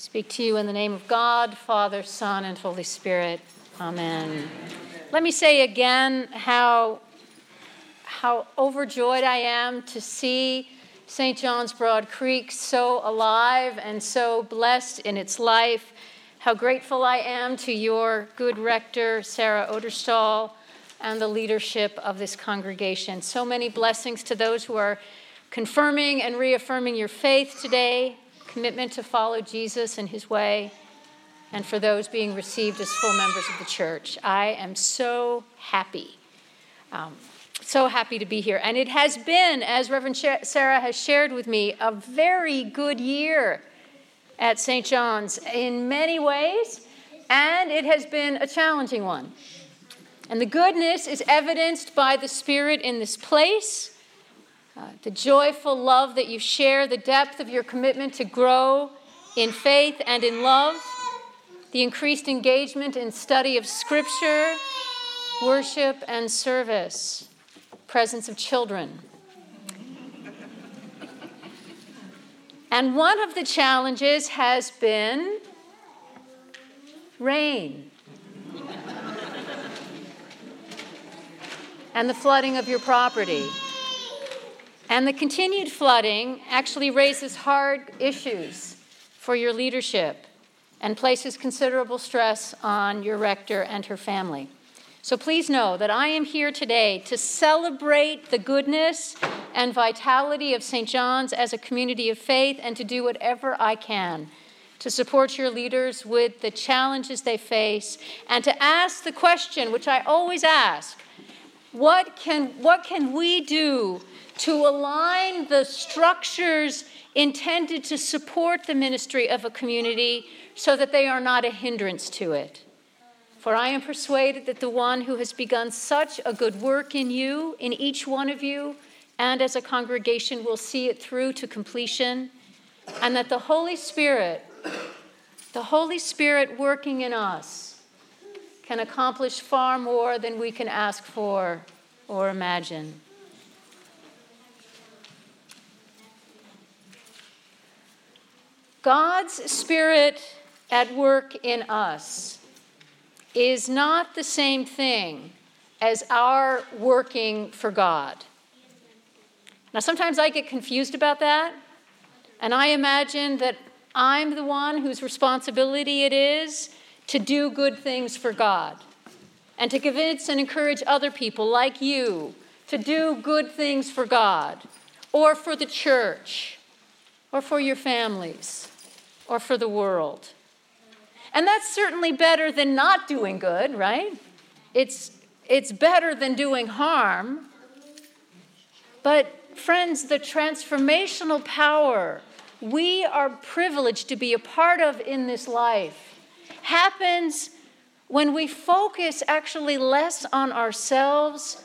Speak to you in the name of God, Father, Son, and Holy Spirit. Amen. Let me say again how, how overjoyed I am to see St. John's Broad Creek so alive and so blessed in its life. How grateful I am to your good rector, Sarah Odderstol, and the leadership of this congregation. So many blessings to those who are confirming and reaffirming your faith today, commitment to follow Jesus and his way, and for those being received as full members of the church. I am so happy. Um, so happy to be here. And it has been, as Reverend Sarah has shared with me, a very good year at St. John's in many ways, and it has been a challenging one. And the goodness is evidenced by the Spirit in this place, uh, the joyful love that you share, the depth of your commitment to grow in faith and in love, the increased engagement in study of Scripture, worship, and service, presence of children. And one of the challenges has been rain. and the flooding of your property. And the continued flooding actually raises hard issues for your leadership and places considerable stress on your rector and her family. So please know that I am here today to celebrate the goodness and vitality of St. John's as a community of faith and to do whatever I can to support your leaders with the challenges they face and to ask the question, which I always ask what can, what can we do to align the structures intended to support the ministry of a community so that they are not a hindrance to it? For I am persuaded that the one who has begun such a good work in you, in each one of you, and as a congregation will see it through to completion, and that the Holy Spirit, the Holy Spirit working in us, can accomplish far more than we can ask for or imagine. God's Spirit at work in us is not the same thing as our working for God. Now, sometimes I get confused about that, and I imagine that I'm the one whose responsibility it is to do good things for God and to convince and encourage other people like you to do good things for God or for the church or for your families or for the world. And that's certainly better than not doing good, right? It's, it's better than doing harm. But, friends, the transformational power we are privileged to be a part of in this life happens when we focus actually less on ourselves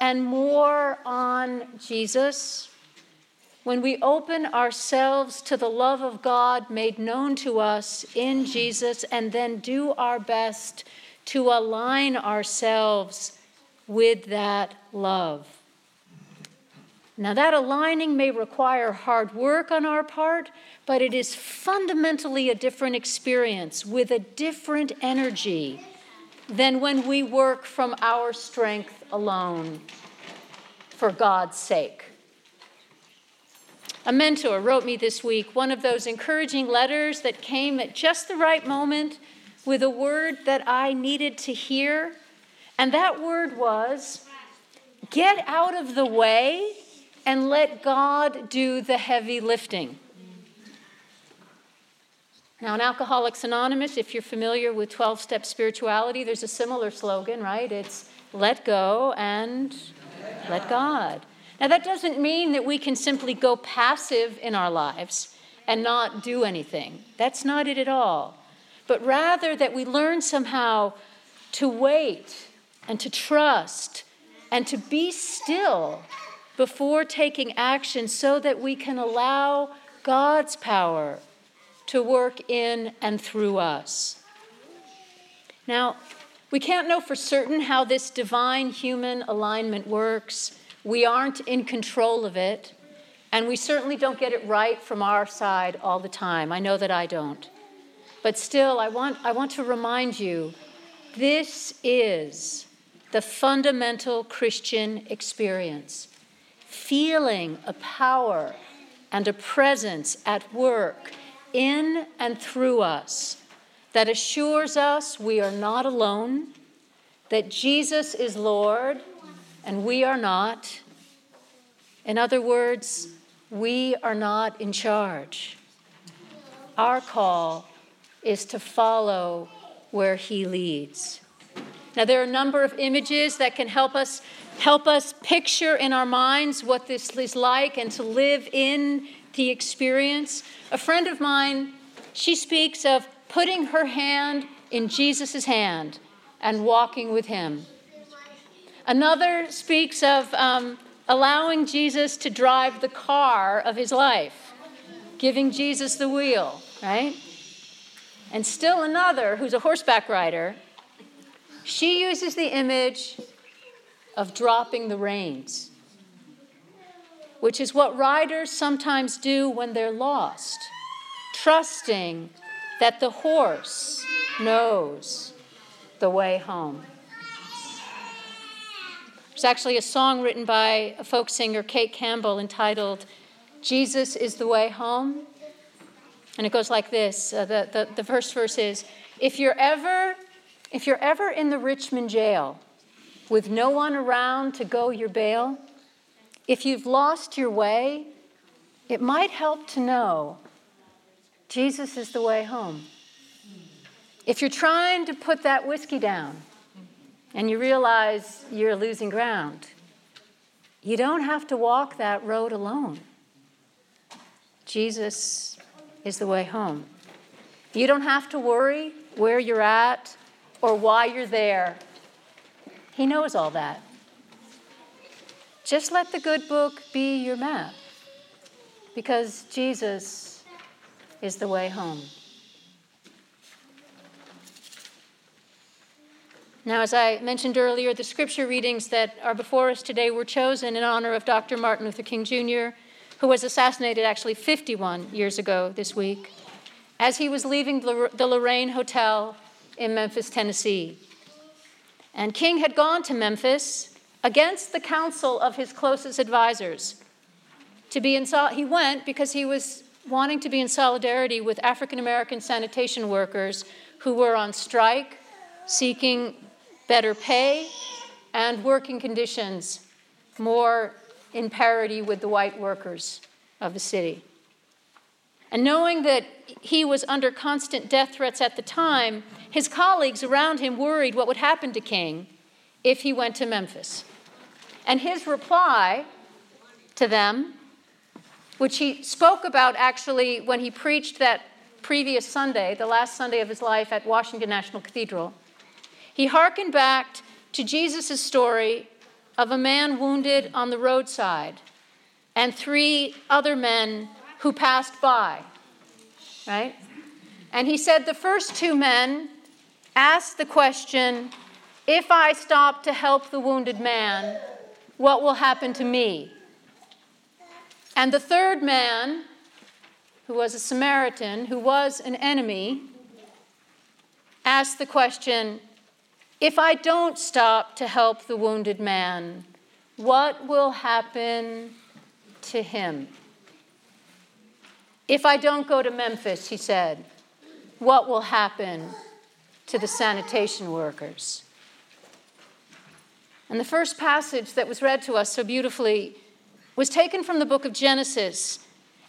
and more on Jesus when we open ourselves to the love of God made known to us in Jesus and then do our best to align ourselves with that love. Now, that aligning may require hard work on our part, but it is fundamentally a different experience with a different energy than when we work from our strength alone for God's sake. A mentor wrote me this week one of those encouraging letters that came at just the right moment with a word that I needed to hear. And that word was get out of the way and let God do the heavy lifting. Now, in Alcoholics Anonymous, if you're familiar with 12 step spirituality, there's a similar slogan, right? It's let go and let God. Now, that doesn't mean that we can simply go passive in our lives and not do anything. That's not it at all. But rather that we learn somehow to wait and to trust and to be still before taking action so that we can allow God's power to work in and through us. Now, we can't know for certain how this divine human alignment works. We aren't in control of it, and we certainly don't get it right from our side all the time. I know that I don't. But still, I want, I want to remind you this is the fundamental Christian experience feeling a power and a presence at work in and through us that assures us we are not alone, that Jesus is Lord and we are not. In other words, we are not in charge. Our call is to follow where He leads. Now, there are a number of images that can help us help us picture in our minds what this is like and to live in the experience. A friend of mine, she speaks of putting her hand in Jesus' hand and walking with him. Another speaks of um, allowing Jesus to drive the car of his life, giving Jesus the wheel, right? And still another, who's a horseback rider, she uses the image of dropping the reins, which is what riders sometimes do when they're lost, trusting that the horse knows the way home. There's actually a song written by a folk singer, Kate Campbell, entitled Jesus is the Way Home. And it goes like this uh, the, the, the first verse is If you're ever if you're ever in the Richmond jail with no one around to go your bail, if you've lost your way, it might help to know Jesus is the way home. If you're trying to put that whiskey down and you realize you're losing ground, you don't have to walk that road alone. Jesus is the way home. You don't have to worry where you're at or why you're there. He knows all that. Just let the good book be your map because Jesus is the way home. Now, as I mentioned earlier, the scripture readings that are before us today were chosen in honor of Dr. Martin Luther King Jr., who was assassinated actually 51 years ago this week, as he was leaving the Lorraine Hotel in Memphis, Tennessee. And King had gone to Memphis against the counsel of his closest advisors. To be in sol- he went because he was wanting to be in solidarity with African American sanitation workers who were on strike, seeking better pay and working conditions more in parity with the white workers of the city. And knowing that he was under constant death threats at the time, his colleagues around him worried what would happen to King if he went to Memphis. And his reply to them, which he spoke about actually when he preached that previous Sunday, the last Sunday of his life at Washington National Cathedral, he hearkened back to Jesus' story of a man wounded on the roadside and three other men who passed by, right? And he said the first two men asked the question if I stop to help the wounded man, what will happen to me? And the third man, who was a Samaritan, who was an enemy, asked the question if I don't stop to help the wounded man, what will happen to him? If I don't go to Memphis, he said, what will happen to the sanitation workers? And the first passage that was read to us so beautifully was taken from the book of Genesis,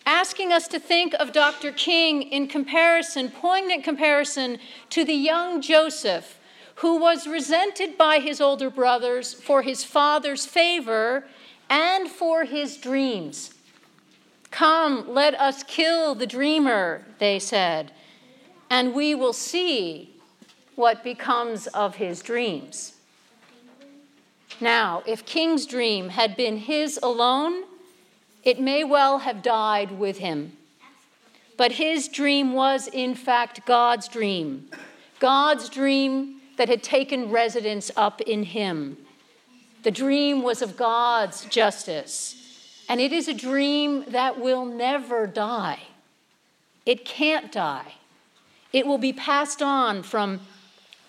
asking us to think of Dr. King in comparison, poignant comparison, to the young Joseph who was resented by his older brothers for his father's favor and for his dreams. Come, let us kill the dreamer, they said, and we will see what becomes of his dreams. Now, if King's dream had been his alone, it may well have died with him. But his dream was, in fact, God's dream. God's dream that had taken residence up in him. The dream was of God's justice. And it is a dream that will never die. It can't die. It will be passed on from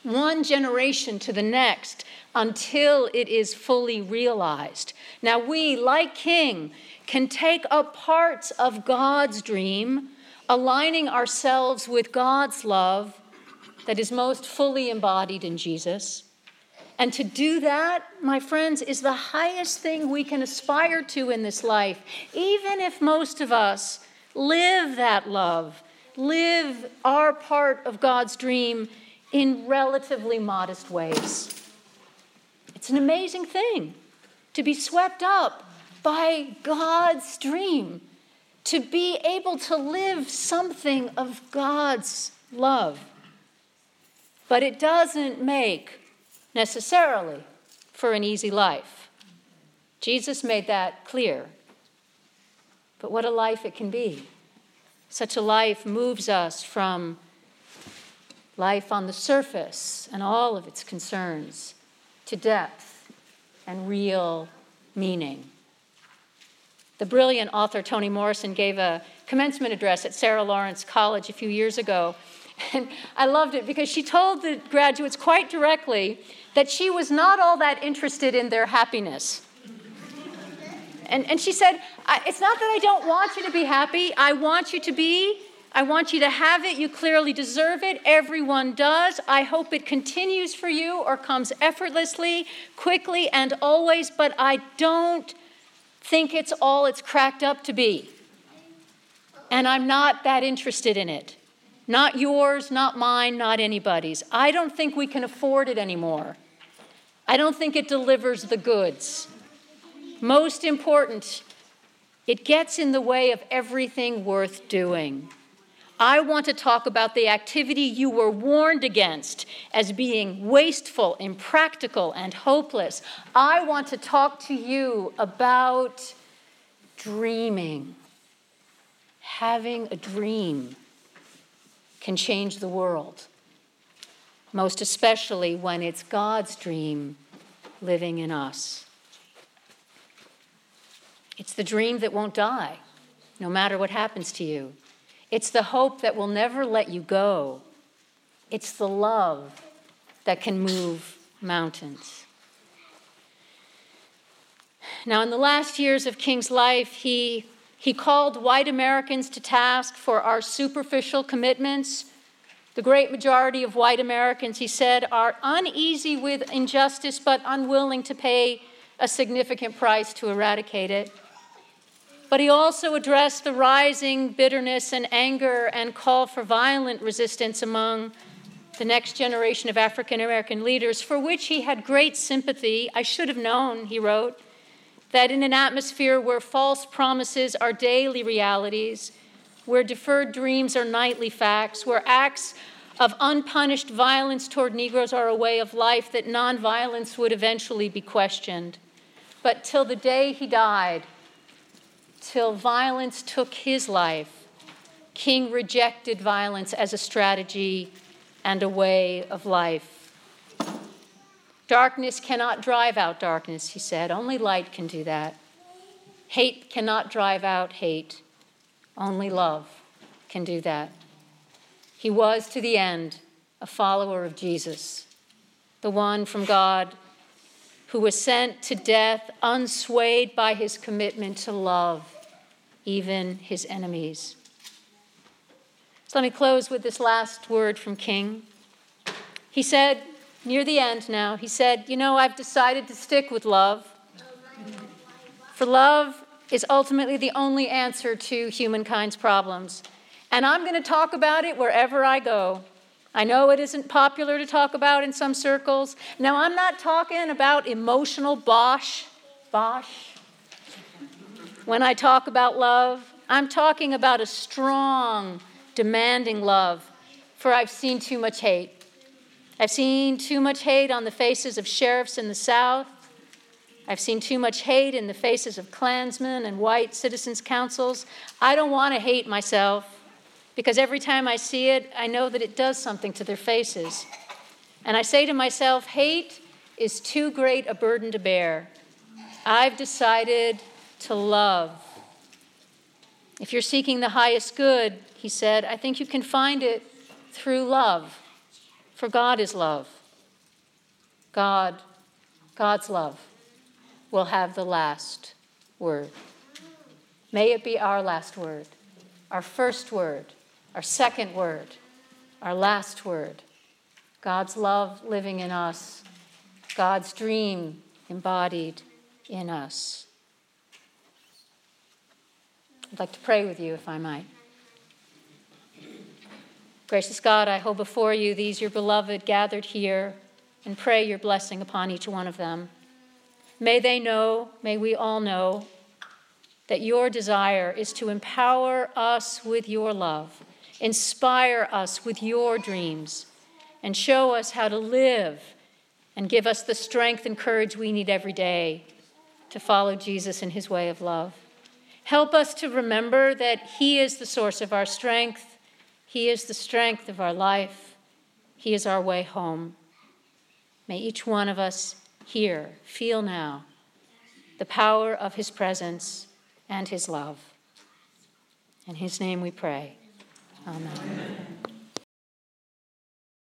one generation to the next until it is fully realized. Now, we, like King, can take up parts of God's dream, aligning ourselves with God's love that is most fully embodied in Jesus. And to do that, my friends, is the highest thing we can aspire to in this life, even if most of us live that love, live our part of God's dream in relatively modest ways. It's an amazing thing to be swept up by God's dream, to be able to live something of God's love. But it doesn't make necessarily for an easy life. Jesus made that clear. But what a life it can be. Such a life moves us from life on the surface and all of its concerns to depth and real meaning. The brilliant author Toni Morrison gave a commencement address at Sarah Lawrence College a few years ago. And I loved it because she told the graduates quite directly that she was not all that interested in their happiness. And, and she said, It's not that I don't want you to be happy, I want you to be. I want you to have it. You clearly deserve it. Everyone does. I hope it continues for you or comes effortlessly, quickly, and always, but I don't think it's all it's cracked up to be. And I'm not that interested in it. Not yours, not mine, not anybody's. I don't think we can afford it anymore. I don't think it delivers the goods. Most important, it gets in the way of everything worth doing. I want to talk about the activity you were warned against as being wasteful, impractical, and hopeless. I want to talk to you about dreaming. Having a dream can change the world, most especially when it's God's dream living in us. It's the dream that won't die, no matter what happens to you. It's the hope that will never let you go. It's the love that can move mountains. Now, in the last years of King's life, he, he called white Americans to task for our superficial commitments. The great majority of white Americans, he said, are uneasy with injustice but unwilling to pay a significant price to eradicate it. But he also addressed the rising bitterness and anger and call for violent resistance among the next generation of African American leaders, for which he had great sympathy. I should have known, he wrote, that in an atmosphere where false promises are daily realities, where deferred dreams are nightly facts, where acts of unpunished violence toward Negroes are a way of life, that nonviolence would eventually be questioned. But till the day he died, till violence took his life, King rejected violence as a strategy and a way of life. Darkness cannot drive out darkness, he said. Only light can do that. Hate cannot drive out hate. Only love can do that. He was to the end a follower of Jesus, the one from God who was sent to death unswayed by his commitment to love even his enemies. So let me close with this last word from King. He said, near the end now, he said, You know, I've decided to stick with love. For love is ultimately the only answer to humankind's problems. And I'm going to talk about it wherever I go. I know it isn't popular to talk about in some circles. Now, I'm not talking about emotional bosh, bosh. When I talk about love, I'm talking about a strong, demanding love, for I've seen too much hate. I've seen too much hate on the faces of sheriffs in the South. I've seen too much hate in the faces of Klansmen and white citizens' councils. I don't want to hate myself because every time I see it, I know that it does something to their faces. And I say to myself, hate is too great a burden to bear. I've decided to love. If you're seeking the highest good, he said, I think you can find it through love, for God is love. God, God's love, will have the last word. May it be our last word, our first word, our second word, our last word. God's love living in us, God's dream embodied in us. I'd like to pray with you, if I might. Gracious God, I hold before you these, your beloved, gathered here, and pray your blessing upon each one of them. May they know, may we all know, that your desire is to empower us with your love, inspire us with your dreams, and show us how to live and give us the strength and courage we need every day to follow Jesus in his way of love. Help us to remember that He is the source of our strength, He is the strength of our life, He is our way home. May each one of us here feel now the power of His presence and His love. In His name we pray. Amen. Amen.